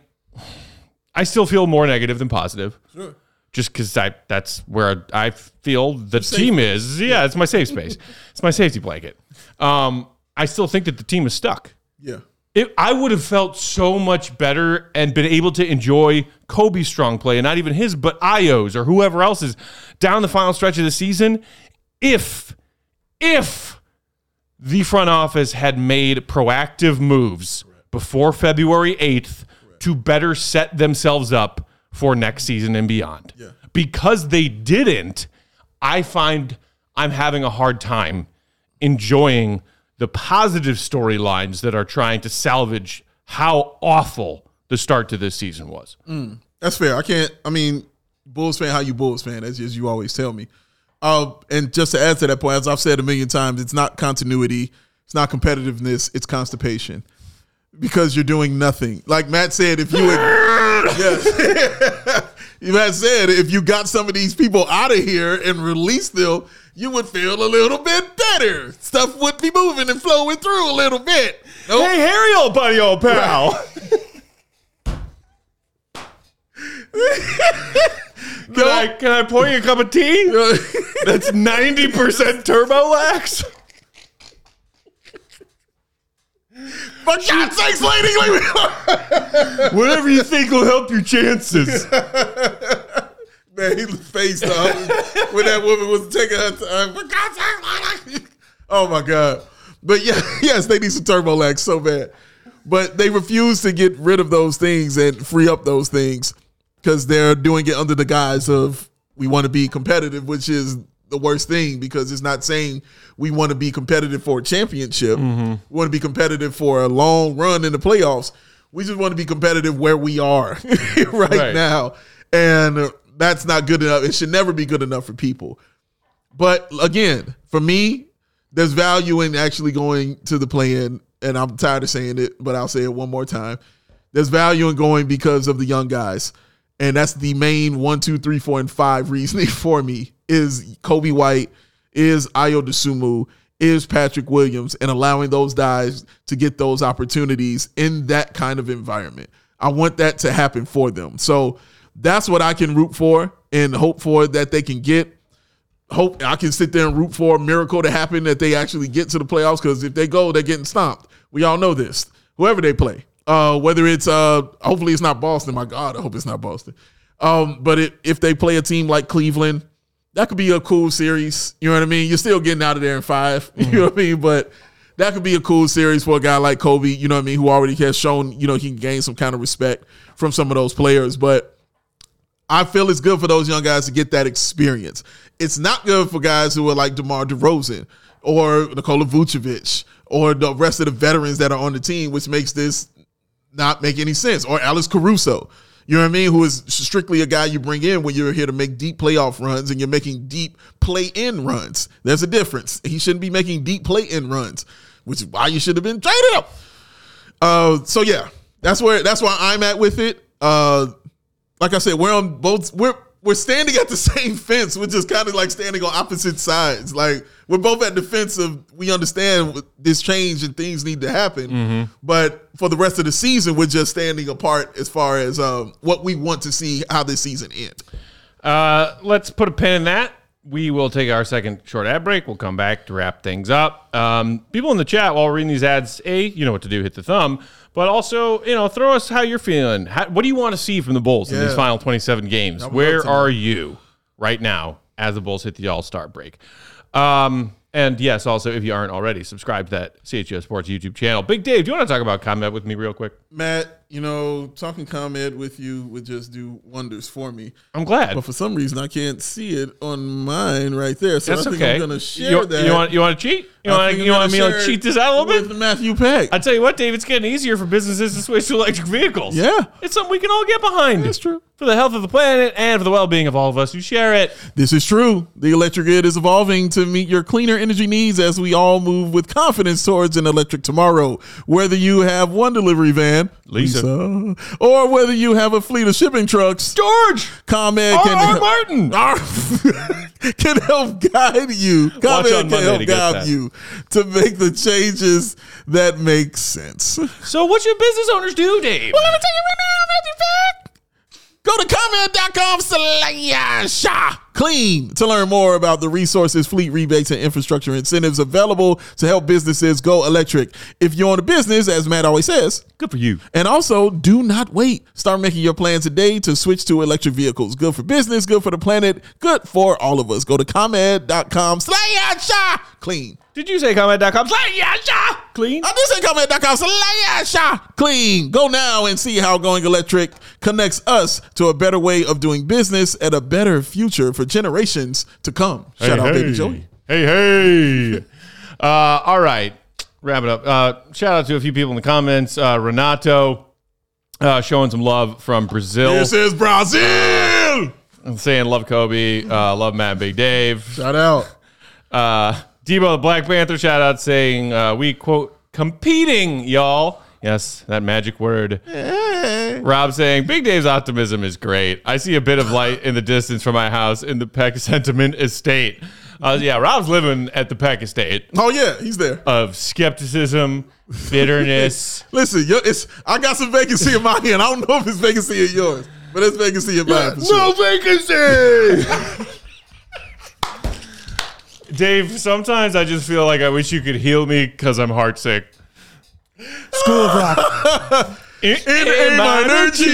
I still feel more negative than positive. Sure. Just because I that's where I feel the team is. Yeah, it's my safe space. it's my safety blanket. Um, I still think that the team is stuck. Yeah. It, I would have felt so much better and been able to enjoy Coby's strong play, and not even his, but Ayo's or whoever else's down the final stretch of the season if, if the front office had made proactive moves before February 8th to better set themselves up for next season and beyond. Because they didn't, I find I'm having a hard time enjoying the positive storylines that are trying to salvage how awful the start to this season was. That's fair. I can't. I mean, Bulls fan, how you Bulls fan? As, as you always tell me. Uh, and just to add to that point, as I've said a million times, it's not continuity, it's not competitiveness, it's constipation because you're doing nothing. Like Matt said, if you would, yes, Matt said if you got some of these people out of here and released them, you would feel a little bit better. Stuff would be moving and flowing through a little bit. Nope. Hey, Harry, old buddy, old pal. Can I can I pour you a cup of tea? That's ninety percent turbo lax. For God's sakes, lady, leave me. Whatever you think will help your chances. Man, he faced up when that woman was taking her time. Oh my God. But yeah, yes, they need some turbo lax so bad. But they refuse to get rid of those things and free up those things because they're doing it under the guise of we want to be competitive, which is the worst thing because it's not saying we want to be competitive for a championship. Mm-hmm. We want to be competitive for a long run in the playoffs. We just want to be competitive where we are right, Right. now. And that's not good enough. It should never be good enough for people. But again, for me, there's value in actually going to the play-in, and I'm tired of saying it, but I'll say it one more time. There's value in going because of the young guys, and that's the main one, two, three, four, and five reasoning for me is Coby White, is Ayo Dosunmu, is Patrick Williams, and allowing those guys to get those opportunities in that kind of environment. I want that to happen for them. So that's what I can root for and hope for that they can get hope I can sit there and root for a miracle to happen that they actually get to the playoffs because if they go, they're getting stomped. We all know this. Whoever they play, uh, whether it's uh, hopefully it's not Boston. My God, I hope it's not Boston. Um, but it, if they play a team like Cleveland, that could be a cool series. You know what I mean? You're still getting out of there in 5 You know what I mean? But that could be a cool series for a guy like Coby. You know what I mean? Who already has shown you know he can gain some kind of respect from some of those players, but. I feel it's good for those young guys to get that experience. It's not good for guys who are like DeMar DeRozan or Nikola Vucevic or the rest of the veterans that are on the team, which makes this not make any sense. Or Alex Caruso, you know what I mean, who is strictly a guy you bring in when you're here to make deep playoff runs and you're making deep play-in runs. There's a difference. He shouldn't be making deep play-in runs, which is why you should have been traded up. Uh, so yeah, that's where that's where I'm at with it. Uh, like I said, we're on both. We're we're standing at the same fence, which is kind of like standing on opposite sides. Like we're both at the fence of we understand this change and things need to happen, but for the rest of the season, we're just standing apart as far as um, what we want to see how this season end. Uh, let's put a pin in that. We will take our second short ad break. We'll come back to wrap things up. Um, people in the chat while we're reading these ads, A, you know what to do, hit the thumb, but also, you know, throw us how you're feeling. How, what do you want to see from the Bulls in these final 27 games? would Where are you right now as the Bulls hit the All Star break? Um, and yes, also, if you aren't already, subscribe to that CHGO Sports YouTube channel. Big Dave, do you want to talk about ComEd with me real quick? Matt, you know, talking ComEd with you would just do wonders for me. I'm glad. But for some reason, I can't see it on mine right there. So That's I think okay. I'm going to share you, that. you want you want to cheat? You I want you want me gonna cheat this out a little bit? with Matthew Peck. I tell you what, Dave, it's getting easier for businesses to switch to electric vehicles. Yeah. It's something we can all get behind. That's true. for the health of the planet and for the well being of all of us who share it. This is true. The electric grid is evolving to meet your cleaner energy needs as we all move with confidence towards an electric tomorrow. Whether you have one delivery van, Lisa. or whether you have a fleet of shipping trucks, George! ComEd R. can R. help, Martin! can help guide you. ComEd can help guide you to make the changes that make sense. So, what should business owners do, Dave? Well, let me tell you right now, Matthew Fact. Go to ComEd.com slash clean to learn more about the resources, fleet rebates, and infrastructure incentives available to help businesses go electric. If you own a business, as Matt always says, Good for you. and also, do not wait. Start making your plan today to switch to electric vehicles. Good for business, good for the planet, good for all of us. Go to ComEd.com slash clean. Did you say ComEd.com slash clean? I did say ComEd.com slash clean. Go now and see how going electric connects us to a better way of doing business and a better future for generations to come. Shout out, Baby Joey. Hey, hey. uh, all right. Wrap it up. Uh, shout out to a few people in the comments. Uh, Renato uh, showing some love from Brazil. This is Brazil. saying love Kobe, uh, love Matt and Big Dave. Shout out. Uh, Debo the Black Panther shout out saying uh, we quote competing y'all. Yes, that magic word. Rob saying Big Dave's optimism is great. I see a bit of light in the distance from my house in the Peck Sentiment Estate. Uh, yeah, Rob's living at the Peck Estate Oh, yeah, he's there. of skepticism, bitterness. Listen, yo, it's I got some vacancy in my hand. I don't know if it's vacancy in yours, but it's vacancy in mine for sure. vacancy. Dave, sometimes I just feel like I wish you could heal me because I'm heartsick. School of Rock. In, In A minor G,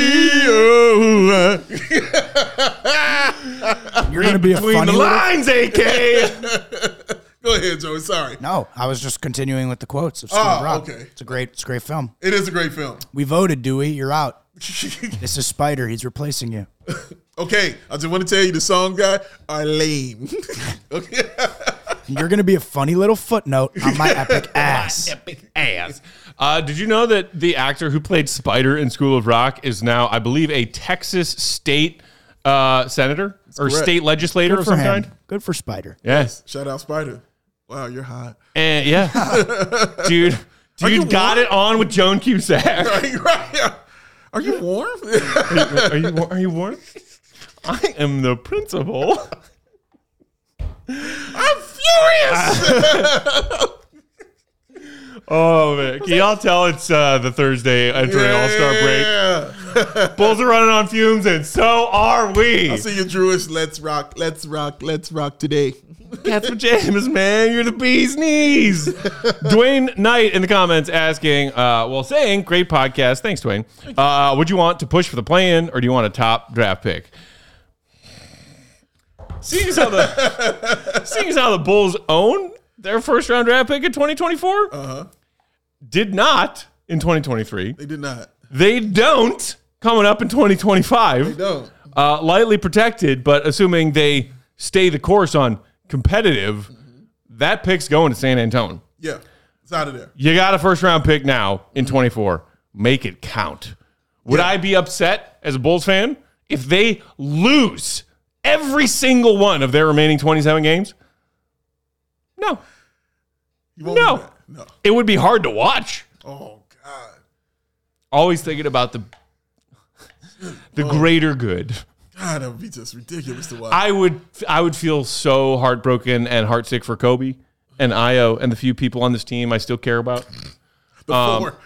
You're gonna be a Between funny the little. lines, AK. Go ahead, Joey. Sorry. No, I was just continuing with the quotes of School Oh, of ah, Rock. okay. It's a great, it's a great film. It is a great film. We voted, Dewey. You're out. This is Spider. He's replacing you. Okay, I just want to tell you the song guy are lame. okay. And you're gonna be a funny little footnote on my epic ass. Epic ass. Uh, did you know that the actor who played Spider in School of Rock is now, I believe, a Texas state uh, senator or correct. state legislator Good of for some him. kind? Good for Spider. Yes. Shout out Spider. Wow, you're hot. And yeah, dude, dude you got warm? it on with Joan Cusack. Right, right. Are you warm? are you are you warm? I am the principal. I'm furious. Oh man, can y'all tell it's uh, the Thursday entering All Star break? Yeah. Bulls are running on fumes, and so are we. I see you, Jewish. Let's rock. Let's rock. Let's rock today. Cats James, man. You're the bee's knees. Dwayne Knight in the comments asking, uh, well, saying, great podcast. Thanks, Dwayne. Uh, would you want to push for the play-in, or do you want a top draft pick? Seeing as how the seeing as how the Bulls own their first round draft pick in 2024, Uh-huh. did not in 2023. They did not. They don't coming up in 2025 No. uh, lightly protected, but assuming they stay the course on competitive, that pick's going to San Antonio. Yeah. It's out of there. You got a first round pick now in 24. Make it count. Would I be upset as a Bulls fan if they lose every single one of their remaining 27 games? No. You won't No. No. It would be hard to watch. Oh God. Always thinking about the the greater good. God, that would be just ridiculous to watch. I would I would feel so heartbroken and heartsick for Coby and Ayo and the few people on this team I still care about. the um, four.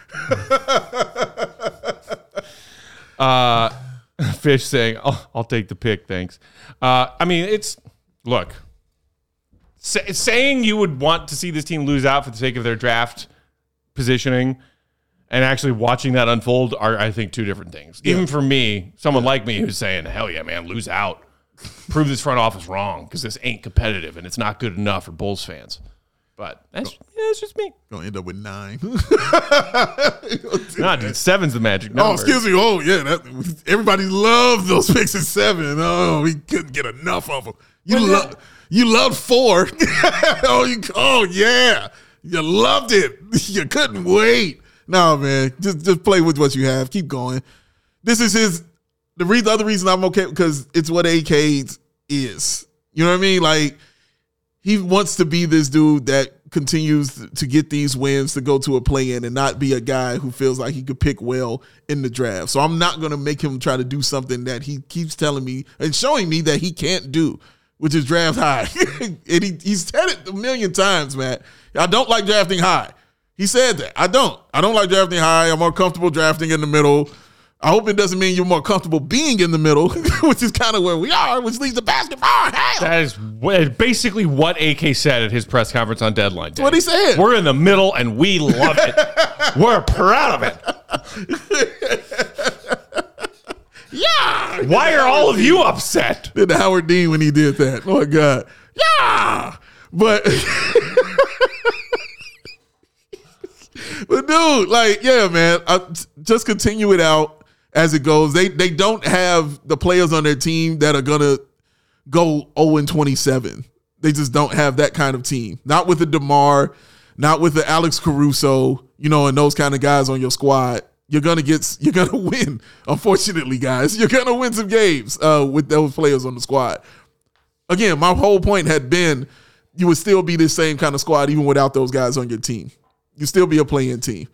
Uh, Fish saying, "I'll, I'll take the pick, thanks." Uh, I mean, it's look sa- saying you would want to see this team lose out for the sake of their draft positioning. And actually watching that unfold are, I think, two different things. Even for me, someone like me who's saying, "Hell yeah, man, lose out, prove this front office wrong because this ain't competitive and it's not good enough for Bulls fans." But that's yeah, that's just me. Gonna end up with nine. Nah, dude, seven's the magic oh, number. Oh, excuse me. Oh, yeah. That, everybody loved those picks at seven. Oh, we couldn't get enough of them. You love, you loved four. oh, you, oh, yeah. You loved it. You couldn't wait. No, man. Just, just play with what you have. Keep going. This is his the reason, the other reason I'm okay because it's what AK is. You know what I mean? Like he wants to be this dude that continues to get these wins to go to a play in and not be a guy who feels like he could pick well in the draft. So I'm not going to make him try to do something that he keeps telling me and showing me that he can't do, which is draft high. and he, he's said it a million times, man. I don't like drafting high. He said that. I don't. I don't like drafting high. I'm more comfortable drafting in the middle. I hope it doesn't mean you're more comfortable being in the middle, which is kind of where we are, which leads to basketball. Oh, hell. That is basically what AK said at his press conference on deadline day. what he said. We're in the middle and we love it. We're proud of it. yeah. Why are all of you upset? Did Howard Dean when he did that. Oh my God. Yeah. But But dude, like, yeah, man. I, just continue it out as it goes. They they don't have the players on their team that are gonna go 0 and 27. They just don't have that kind of team. Not with the DeMar, not with the Alex Caruso, you know, and those kind of guys on your squad. You're gonna get you're gonna win. Unfortunately, guys, you're gonna win some games uh, with those players on the squad. Again, my whole point had been you would still be the same kind of squad even without those guys on your team. You still be a playing team.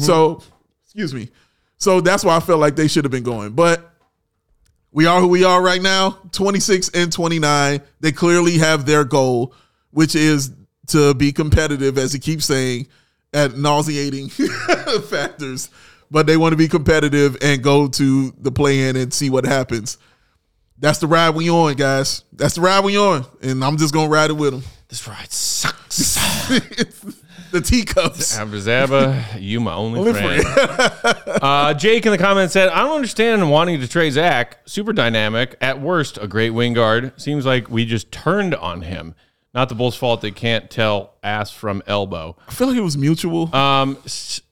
So, excuse me. So that's why I felt like they should have been going. But we are who we are right now 26 and 29. They clearly have their goal, which is to be competitive, as he keeps saying, at nauseating factors. But they want to be competitive and go to the play in and see what happens. That's the ride we on, guys. That's the ride we on. And I'm just going to ride it with them. This ride sucks. the teacups. Abba Zabba, you my only, friend. uh, Jake in the comments said, I don't understand wanting to trade Zach. Super dynamic. At worst, a great wing guard. Seems like we just turned on him. Not the Bulls' fault they can't tell ass from elbow. I feel like it was mutual. Um,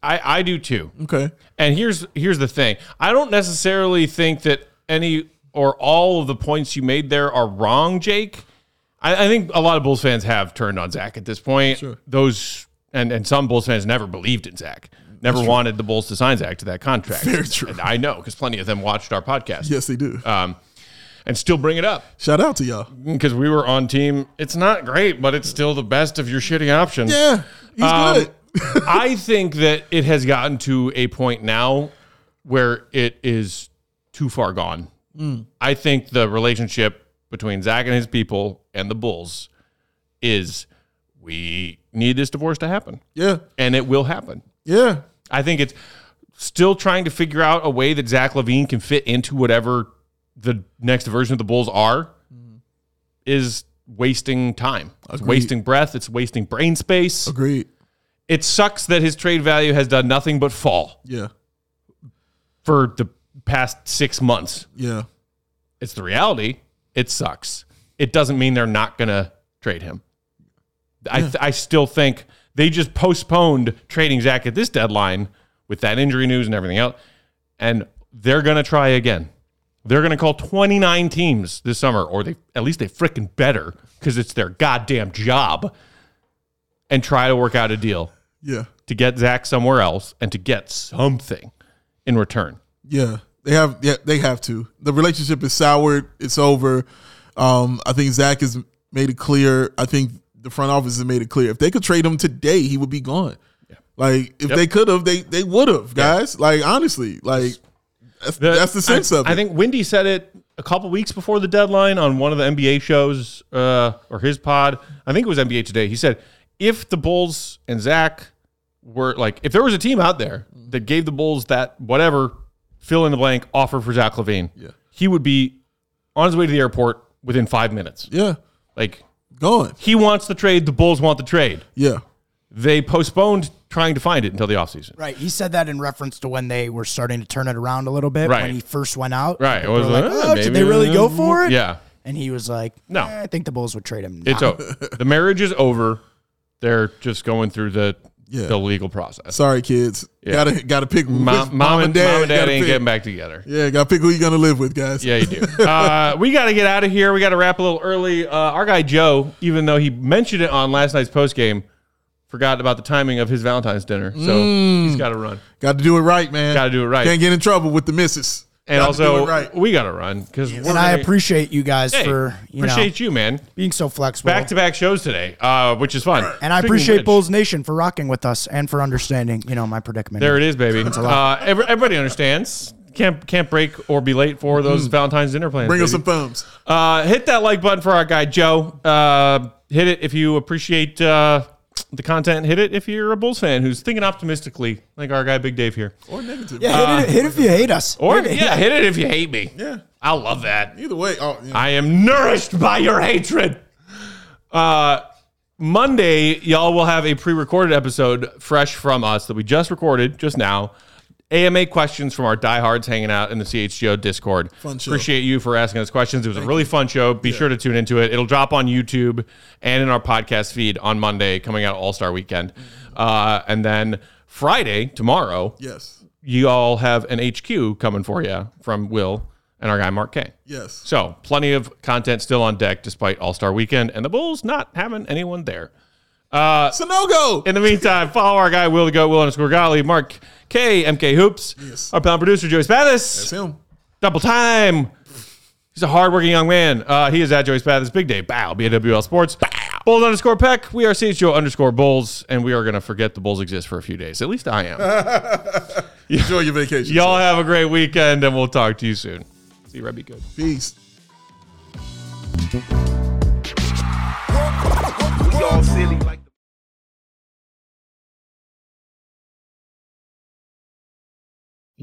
I, I do too. okay. And here's here's the thing. I don't necessarily think that any or all of the points you made there are wrong, Jake. I, I think a lot of Bulls fans have turned on Zach at this point. Those and and some Bulls fans never believed in Zach. Never wanted the Bulls to sign Zach to that contract. Very true. And I know because plenty of them watched our podcast. Yes, they do. Um, and still bring it up Shout out to y'all. because we were on team. It's not great, but it's still the best of your shitty options. Yeah, he's Um, good. I think that it has gotten to a point now where it is too far gone. I think the relationship between Zach and his people and the Bulls is we need this divorce to happen, Yeah, and it will happen. yeah, I think it's still trying to figure out a way that Zach LaVine can fit into whatever the next version of the Bulls are mm-hmm. is wasting time. It's wasting breath. It's wasting brain space. agreed. It sucks that his trade value has done nothing but fall Yeah, for the past six months. yeah, It's the reality. It sucks. It doesn't mean they're not going to trade him. I, th- I still think they just postponed trading Zach at this deadline with that injury news and everything else. And they're going to try again. They're going to call 29 teams this summer, or they at least they freaking better because it's their goddamn job, and try to work out a deal yeah, to get Zach somewhere else and to get something in return. yeah. They have, yeah, they have to. The relationship is soured. It's over. Um, I think Zach has made it clear. I think the front office has made it clear. If they could trade him today, he would be gone. Yeah. Like if Yep. they could have, they they would have, guys. Like honestly, like that's The- that's the sense I, of it. I think Windy said it a couple weeks before the deadline on one of the NBA shows uh, or his pod. I think it was NBA Today. He said if the Bulls and Zach were like, if there was a team out there that gave the Bulls that whatever fill in the blank offer for Zach LaVine, Yeah. he would be on his way to the airport within five minutes. yeah, Like gone. he wants the trade, the Bulls want the trade. Yeah, They postponed trying to find it until the offseason. Right. He said that in reference to when they were starting to turn it around a little bit Right. when he first went out. Right. It was like, like, oh, did they really go for it? Yeah. And he was like, No. "Eh, I think the Bulls would trade him. It's over. the marriage is over. They're just going through the Yeah. the legal process. sorry, kids. Yeah. Gotta gotta pick Mom, mom, and dad, mom and dad gotta ain't pick. getting back together. Yeah, gotta pick who you're gonna live with, guys. Yeah, you do. uh, we got to get out of here. We got to wrap a little early. Uh, our guy Joe, even though he mentioned it on last night's post game, forgot about the timing of his Valentine's dinner, so he's got to run. Got to do it right, man. Got to do it right. Can't get in trouble with the missus. And Got to do also it right. we got to run because And I appreciate you guys for you know appreciate you, man. being so flexible. Back to back shows today, uh, which is fun. and I Speaking of appreciate which, Bulls Nation for rocking with us and for understanding, you know, my predicament. There it is, baby. Uh, every, everybody understands. Can't can't break or be late for those Valentine's dinner plans. Bring us baby. some thumbs. Uh, hit that like button for our guy Joe. Uh, hit it if you appreciate uh, the content. Hit it if you're a Bulls fan who's thinking optimistically, like our guy Big Dave here. Or negative. Yeah, hit, it, hit if you hate us. Or Hit it. yeah, hit it if you hate me. Yeah. I love that. Either way. Oh, yeah. I am nourished by your hatred. Uh, Monday, y'all will have a pre-recorded episode fresh from us that we just recorded just now. AMA questions from our diehards hanging out in the CHGO Discord. Fun show. Appreciate you for asking us questions. It was a really fun show. Be sure to tune into it. It'll drop on YouTube and in our podcast feed on Monday, coming out All Star Weekend. Uh, and then Friday, tomorrow, yes. you all have an HQ coming for you from Will and our guy Mark K. Yes. So plenty of content still on deck despite All Star Weekend and the Bulls not having anyone there. It's a no go. In the meantime, follow our guy Will the Go Will underscore Gottlieb, Mark K, MK Hoops, Yes. our panel producer Joey Spathis, That's him. double time. He's a hardworking young man. Uh, he is at Joey Spathis, Big Day, bow, BWL Sports, Bow. Bulls underscore Peck. We are CHGO underscore Bulls, and we are going to forget the Bulls exist for a few days. At least I am. Enjoy your vacation. Y'all have a great weekend, and we'll talk to you soon. See you, Red. Be good. Peace. all silly like